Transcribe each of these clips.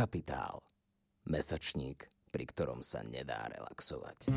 Kapitál. Mesačník, pri ktorom sa nedá relaxovať.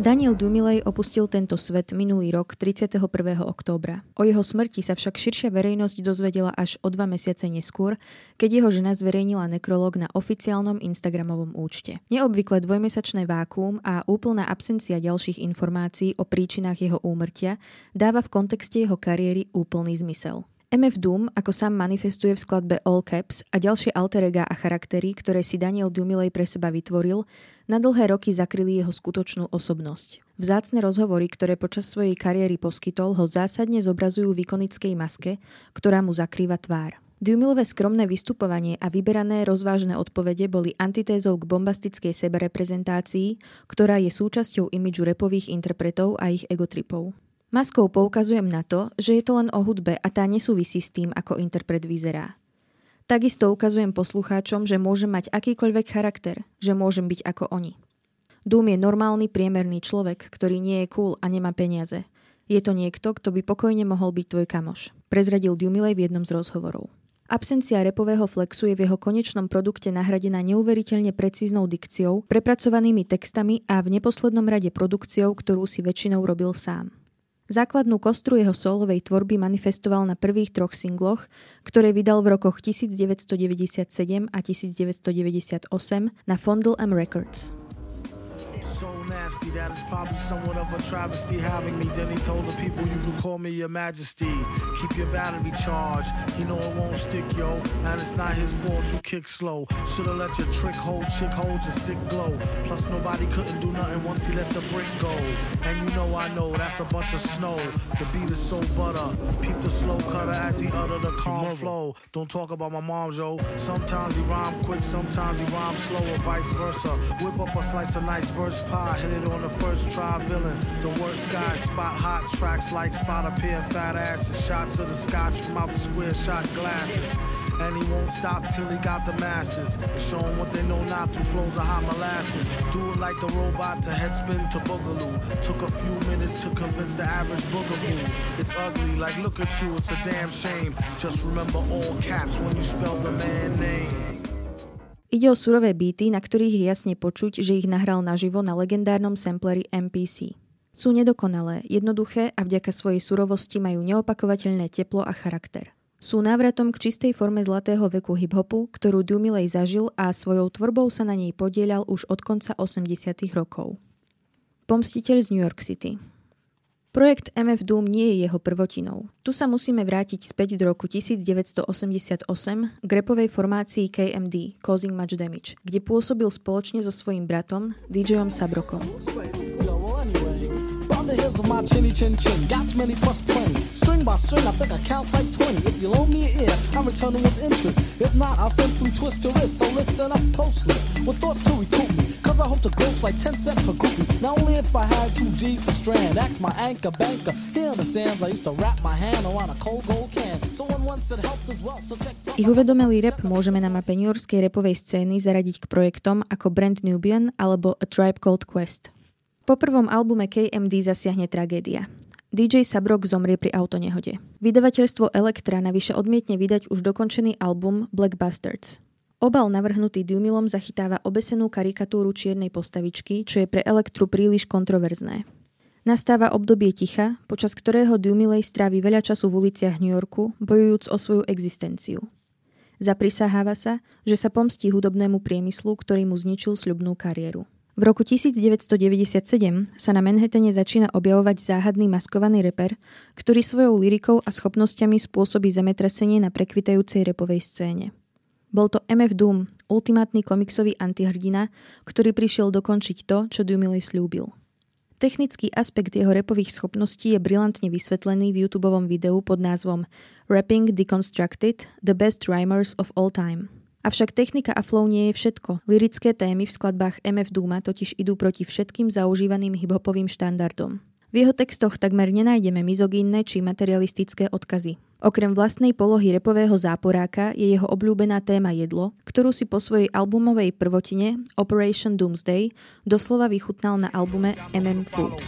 Daniel Dumilej opustil tento svet minulý rok 31. októbra. O jeho smrti sa však širšia verejnosť dozvedela až o dva mesiace neskôr, keď jeho žena zverejnila nekrolog na oficiálnom Instagramovom účte. Neobvykle dvojmesačné vákuum a úplná absencia ďalších informácií o príčinách jeho úmrtia dáva v kontexte jeho kariéry úplný zmysel. MF Doom, ako sám manifestuje v skladbe All Caps a ďalšie alterega a charaktery, ktoré si Daniel Dumilej pre seba vytvoril, na dlhé roky zakryli jeho skutočnú osobnosť. Vzácne rozhovory, ktoré počas svojej kariéry poskytol, ho zásadne zobrazujú v ikonickej maske, ktorá mu zakrýva tvár. Dumilové skromné vystupovanie a vyberané rozvážne odpovede boli antitézou k bombastickej sebereprezentácii, ktorá je súčasťou imidžu repových interpretov a ich egotripov. Maskou poukazujem na to, že je to len o hudbe a tá nesúvisí s tým, ako interpret vyzerá. Takisto ukazujem poslucháčom, že môžem mať akýkoľvek charakter, že môžem byť ako oni. Doom je normálny priemerný človek, ktorý nie je cool a nemá peniaze. Je to niekto, kto by pokojne mohol byť tvoj kamoš, prezradil Dumilej v jednom z rozhovorov. Absencia repového flexu je v jeho konečnom produkte nahradená neuveriteľne precíznou dikciou, prepracovanými textami a v neposlednom rade produkciou, ktorú si väčšinou robil sám. Základnú kostru jeho solovej tvorby manifestoval na prvých troch singloch, ktoré vydal v rokoch 1997 a 1998 na Fondle M Records. So nasty that it's probably somewhat of a travesty having me. Then he told the people you can call me your majesty. Keep your battery charged. You know it won't stick, yo. And it's not his fault you kick slow. Should've let your trick hold, chick hold your sick glow. Plus nobody couldn't do nothing once he let the brick go. And you know I know that's a bunch of snow. The beat is so butter. Peep the slow cutter as he utter the calm flow. Don't talk about my mom, yo. Sometimes he rhyme quick, sometimes he rhyme slow, or vice versa. Whip up a slice of nice verse pie, hit it on the first try, villain. The worst guy, spot hot tracks like spot a pair fat asses. Shots of the scotch from out the square shot glasses. And he won't stop till he got the masses. And show them what they know not through flows of hot molasses. Do it like the robot to headspin to boogaloo. Took a few minutes to convince the average boogaboo. It's ugly, like look at you, it's a damn shame. Just remember all caps when you spell the man name. Ide o surové beaty, na ktorých je jasne počuť, že ich nahral naživo na legendárnom sampleri MPC. Sú nedokonalé, jednoduché a vďaka svojej surovosti majú neopakovateľné teplo a charakter. Sú návratom k čistej forme zlatého veku hip-hopu, ktorú Dumilej zažil a svojou tvorbou sa na nej podielal už od konca 80 rokov. Pomstiteľ z New York City Projekt MF Doom nie je jeho prvotinou. Tu sa musíme vrátiť späť do roku 1988 k repovej formácii KMD, Causing Much Damage, kde pôsobil spoločne so svojím bratom, DJom Sabrokom. Of my chinny chin chin. Got many plus plenty. String by string, I think I count like 20. If you loan me an ear, I'm returning with interest. If not, I'll simply twist your wrist. So listen up closely. With thoughts to recruit me. Cause I hope to gross like 10 cent per groupie. Not only if I had two G's per strand. Ask my anchor banker. He understands I used to wrap my hand around a cold gold can. So one once it helped as well. So check Ich uvedomelý rap môžeme na mape New Yorkskej repovej scény zaradiť k projektom ako Brand Nubian alebo A Tribe Called Quest. Po prvom albume KMD zasiahne tragédia. DJ Sabrok zomrie pri autonehode. Vydavateľstvo Elektra navyše odmietne vydať už dokončený album Black Bastards. Obal navrhnutý Dumilom zachytáva obesenú karikatúru čiernej postavičky, čo je pre Elektru príliš kontroverzné. Nastáva obdobie ticha, počas ktorého Dumilej strávi veľa času v uliciach New Yorku, bojujúc o svoju existenciu. Zaprisaháva sa, že sa pomstí hudobnému priemyslu, ktorý mu zničil sľubnú kariéru. V roku 1997 sa na Manhattane začína objavovať záhadný maskovaný reper, ktorý svojou lyrikou a schopnosťami spôsobí zemetrasenie na prekvitajúcej repovej scéne. Bol to MF Doom, ultimátny komiksový antihrdina, ktorý prišiel dokončiť to, čo Dumily slúbil. Technický aspekt jeho repových schopností je brilantne vysvetlený v YouTube videu pod názvom Rapping Deconstructed – The Best Rhymers of All Time – Avšak technika a flow nie je všetko. Lirické témy v skladbách MF Duma totiž idú proti všetkým zaužívaným hiphopovým štandardom. V jeho textoch takmer nenájdeme mizogínne či materialistické odkazy. Okrem vlastnej polohy repového záporáka je jeho obľúbená téma jedlo, ktorú si po svojej albumovej prvotine Operation Doomsday doslova vychutnal na albume MM Food.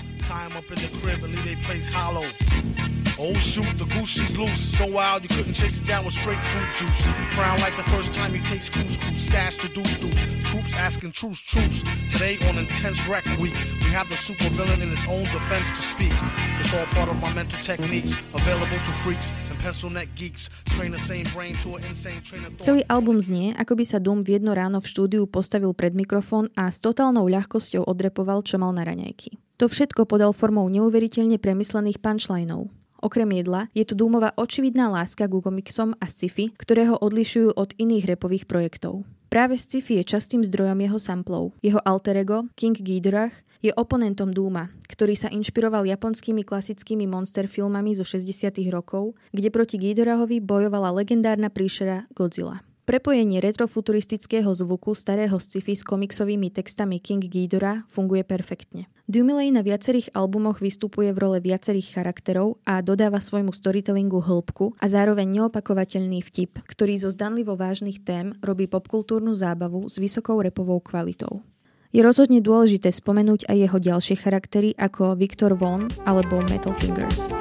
Oh shoot, the goose she's loose, so wild you couldn't chase it down with straight fruit juice. Crown like the first time you taste couscous, stash the deuce deuce. Troops asking truce, truce. Today on intense wreck week, we have the super villain in his own defense to speak. It's all part of my mental techniques, available to freaks and pencil neck geeks. Train the same brain to an insane train. Celý album znie, ako by sa Doom v jedno ráno v štúdiu postavil pred mikrofón a s totálnou ľahkosťou odrepoval, čo mal na raňajky. To všetko podal formou neuveriteľne premyslených punchlineov. Okrem jedla je tu Dúmová očividná láska ku komiksom a sci-fi, ktoré ho odlišujú od iných repových projektov. Práve sci-fi je častým zdrojom jeho samplov. Jeho alter ego, King Ghidorah, je oponentom Dúma, ktorý sa inšpiroval japonskými klasickými monster filmami zo 60. rokov, kde proti Ghidorahovi bojovala legendárna príšera Godzilla. Prepojenie retrofuturistického zvuku starého sci-fi s komiksovými textami King Ghidorah funguje perfektne. Dumiley na viacerých albumoch vystupuje v role viacerých charakterov a dodáva svojmu storytellingu hĺbku a zároveň neopakovateľný vtip, ktorý zo zdanlivo vážnych tém robí popkultúrnu zábavu s vysokou repovou kvalitou. Je rozhodne dôležité spomenúť aj jeho ďalšie charaktery ako Victor Von alebo Metal Fingers.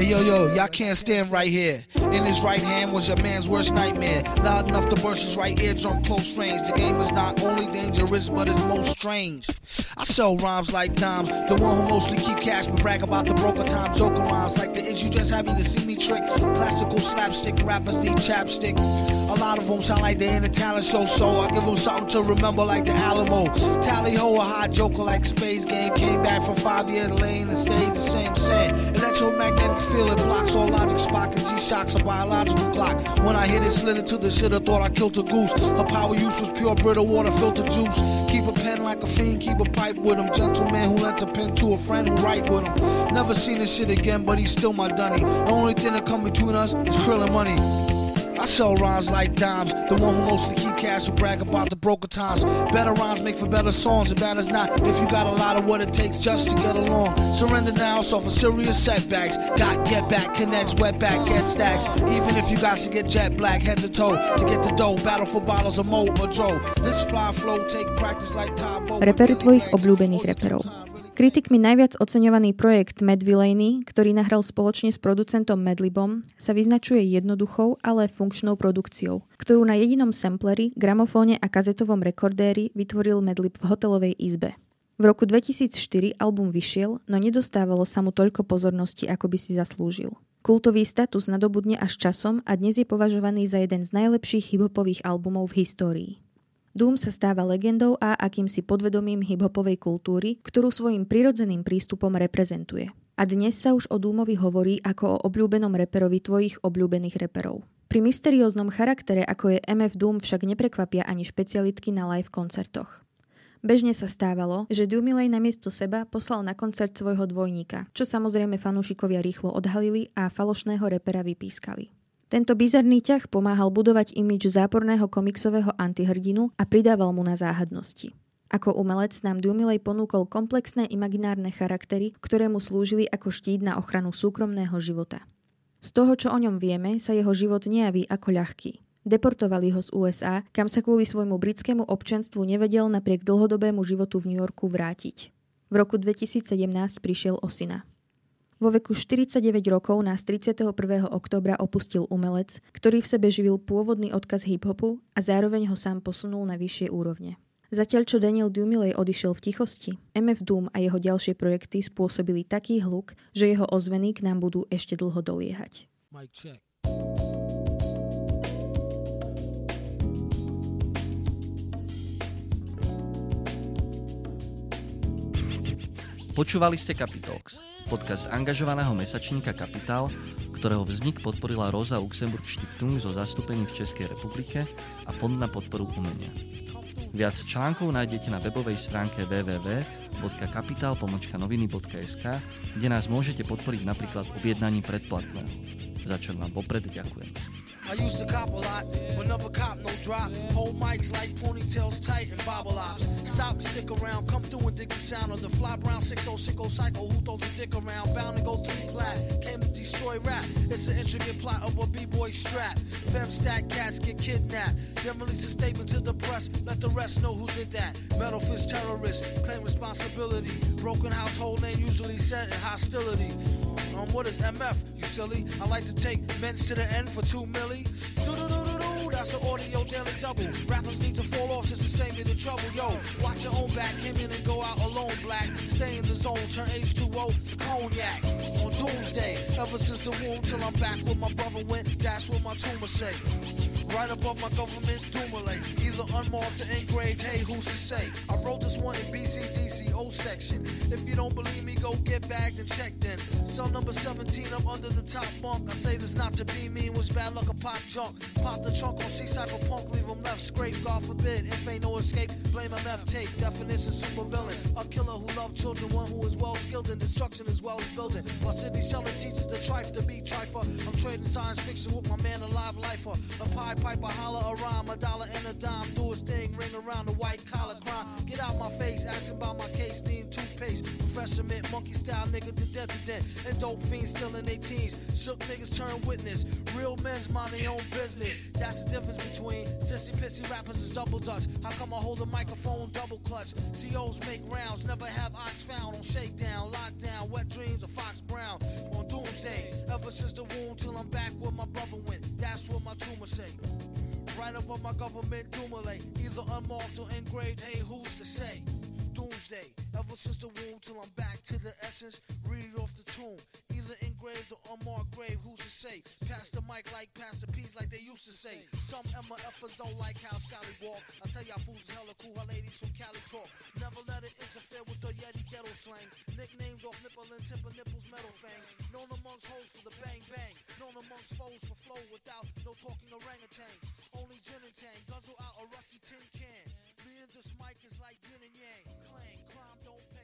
Hey, yo, yo, y'all can't stand right here. In his right hand was your man's worst nightmare. Loud enough to burst his right eardrum close range. The game is not only dangerous, but it's most strange. I sell rhymes like dimes. The one who mostly keep cash but brag about the broker time. Joker rhymes like the issue just happy to see me trick. Classical slapstick rappers need chapstick. A lot of them sound like they're in a talent show, so I give them something to remember like the Alamo. Tally ho, a high joker like Space Game. Came back from five year lane and stayed the same same. Electromagnetic field, it blocks all logic, Spock and G-Shock's a biological clock. When I hit it, slid it to the shit, I thought I killed a goose. Her power use was pure Brita water, filter juice. Keep a pen like a fiend, keep a pipe with him. Gentleman who lent a pen to a friend who write with him. Never seen this shit again, but he's still my dunny. The only thing that come between us is krill and money. I sell rhymes like dimes. The one who mostly keep cash who brag about the broker times. Better rhymes make for better songs, and as not. If you got a lot of what it takes just to get along. Surrender now, so for serious setbacks. Got get back, connects, wet back, get stacks. Even if you got to get jet black, head to toe. To get the dough, battle for bottles of mo or dro. This fly flow take practice like Tabo. Repery tvojich obľúbených reperov. Kritikmi najviac oceňovaný projekt Mad Villainy, ktorý nahral spoločne s producentom Madlibom, sa vyznačuje jednoduchou, ale funkčnou produkciou, ktorú na jedinom sampleri, gramofóne a kazetovom rekordéri vytvoril Madlib v hotelovej izbe. V roku 2004 album vyšiel, no nedostávalo sa mu toľko pozornosti, ako by si zaslúžil. Kultový status nadobudne až časom a dnes je považovaný za jeden z najlepších hiphopových albumov v histórii. Doom sa stáva legendou a akýmsi podvedomím hiphopovej kultúry, ktorú svojim prirodzeným prístupom reprezentuje. A dnes sa už o Doomovi hovorí ako o obľúbenom reperovi tvojich obľúbených reperov. Pri mysterióznom charaktere, ako je MF Doom, však neprekvapia ani špecialitky na live koncertoch. Bežne sa stávalo, že Doomilej namiesto seba poslal na koncert svojho dvojníka, čo samozrejme fanúšikovia rýchlo odhalili a falošného repera vypískali. Tento bizarný ťah pomáhal budovať imič záporného komiksového antihrdinu a pridával mu na záhadnosti. Ako umelec nám Dumilej ponúkol komplexné imaginárne charaktery, ktoré mu slúžili ako štít na ochranu súkromného života. Z toho, čo o ňom vieme, sa jeho život nejaví ako ľahký. Deportovali ho z USA, kam sa kvôli svojmu britskému občanstvu nevedel napriek dlhodobému životu v New Yorku vrátiť. V roku 2017 prišiel o syna. Vo veku 49 rokov nás 31. oktobra opustil umelec, ktorý v sebe živil pôvodný odkaz hip-hopu a zároveň ho sám posunul na vyššie úrovne. Zatiaľ čo Daniel Dumilej odišiel v tichosti, MF Doom a jeho ďalšie projekty spôsobili taký hluk, že jeho ozveny k nám budú ešte dlho doliehať. Počúvali ste Capitalx podcast angažovaného mesačníka Kapitál, ktorého vznik podporila Rosa Luxemburg Stiftung so zastúpením v Českej republike a Fond na podporu umenia. Viac článkov nájdete na webovej stránke www.kapital.noviny.sk, kde nás môžete podporiť napríklad objednaním predplatného, vopred ďakujem. I used to cop a lot, but never cop no drop. Hold mics like ponytails tight and bobble ops. Stop, stick around, come through and dig the sound of the fly brown 6060 psycho who throws a dick around. Bound to go three plat, came to destroy rap. It's an intricate plot of a b-boy strap. Fem stack cats get kidnapped. Then release a statement to the press, let the rest know who did that. Metal fist terrorist, claim responsibility. Broken household name usually set in hostility. Um, what is MF, you silly? I like to take men's to the end for two milli. That's an audio daily double. Rappers need to fall off just to save me the trouble. Yo, watch your own back, came in and go out alone, black. Stay in the zone, turn H2O to cognac. On doomsday, ever since the womb till I'm back where my brother went, that's what my tumor say. Right above my government Dumoulin, either unmarked or engraved, hey, who's to say? I wrote this one in BCDC O section. If you don't believe me, go get bagged and checked in. Cell number 17, I'm under the top bunk. I say this not to be mean, was bad luck a pop junk. Pop the trunk on C-side for punk, leave him left scrape, God forbid. If ain't no escape, blame MF tape. Definition super villain. A killer who loved children, one who is well skilled in destruction as well as building. While Sidney Sheldon teaches the trife to be trifer. I'm trading science fiction with my man, a live lifer. A pie piper, holler a rhyme, a dollar and a dime. Do his thing, ring around the white collar crime. Get out my face, asking about my case, need toothpaste. Professor mint, monkey style nigga to death to death. And dope fiends still in their teens. Shook niggas turn witness. Real men's mind their own business. That's the difference between sissy pissy rappers is double dutch. How come I hold a microphone double clutch? COs make rounds, never have ox found on shakedown, lockdown, wet dreams of Fox Brown on doomsday. Ever since the womb till I'm back where my brother went. That's what my tumor say. Right above my government Dumoulin, either unmarked or engraved. Hey, who's to say? Doomsday, ever since the womb till I'm back to the essence. Read it off the tomb, either engraved or unmarked grave. Who's to say? Pass the mic like Pastor P's, like they used to say. Some MFers don't like how Sally walk. I tell y'all fools is hella cool, her ladies some Cali talk. Never let it interfere with the Yeti ghetto slang. Nicknames off nipple and tip of nipples metal fang. Known amongst hoes for the bang bang. Known amongst foes for flow without no talking orangutans. Only gin and tang, guzzle out a rusty tin can. Me and this mic is like yin and yang. Clang, crime don't.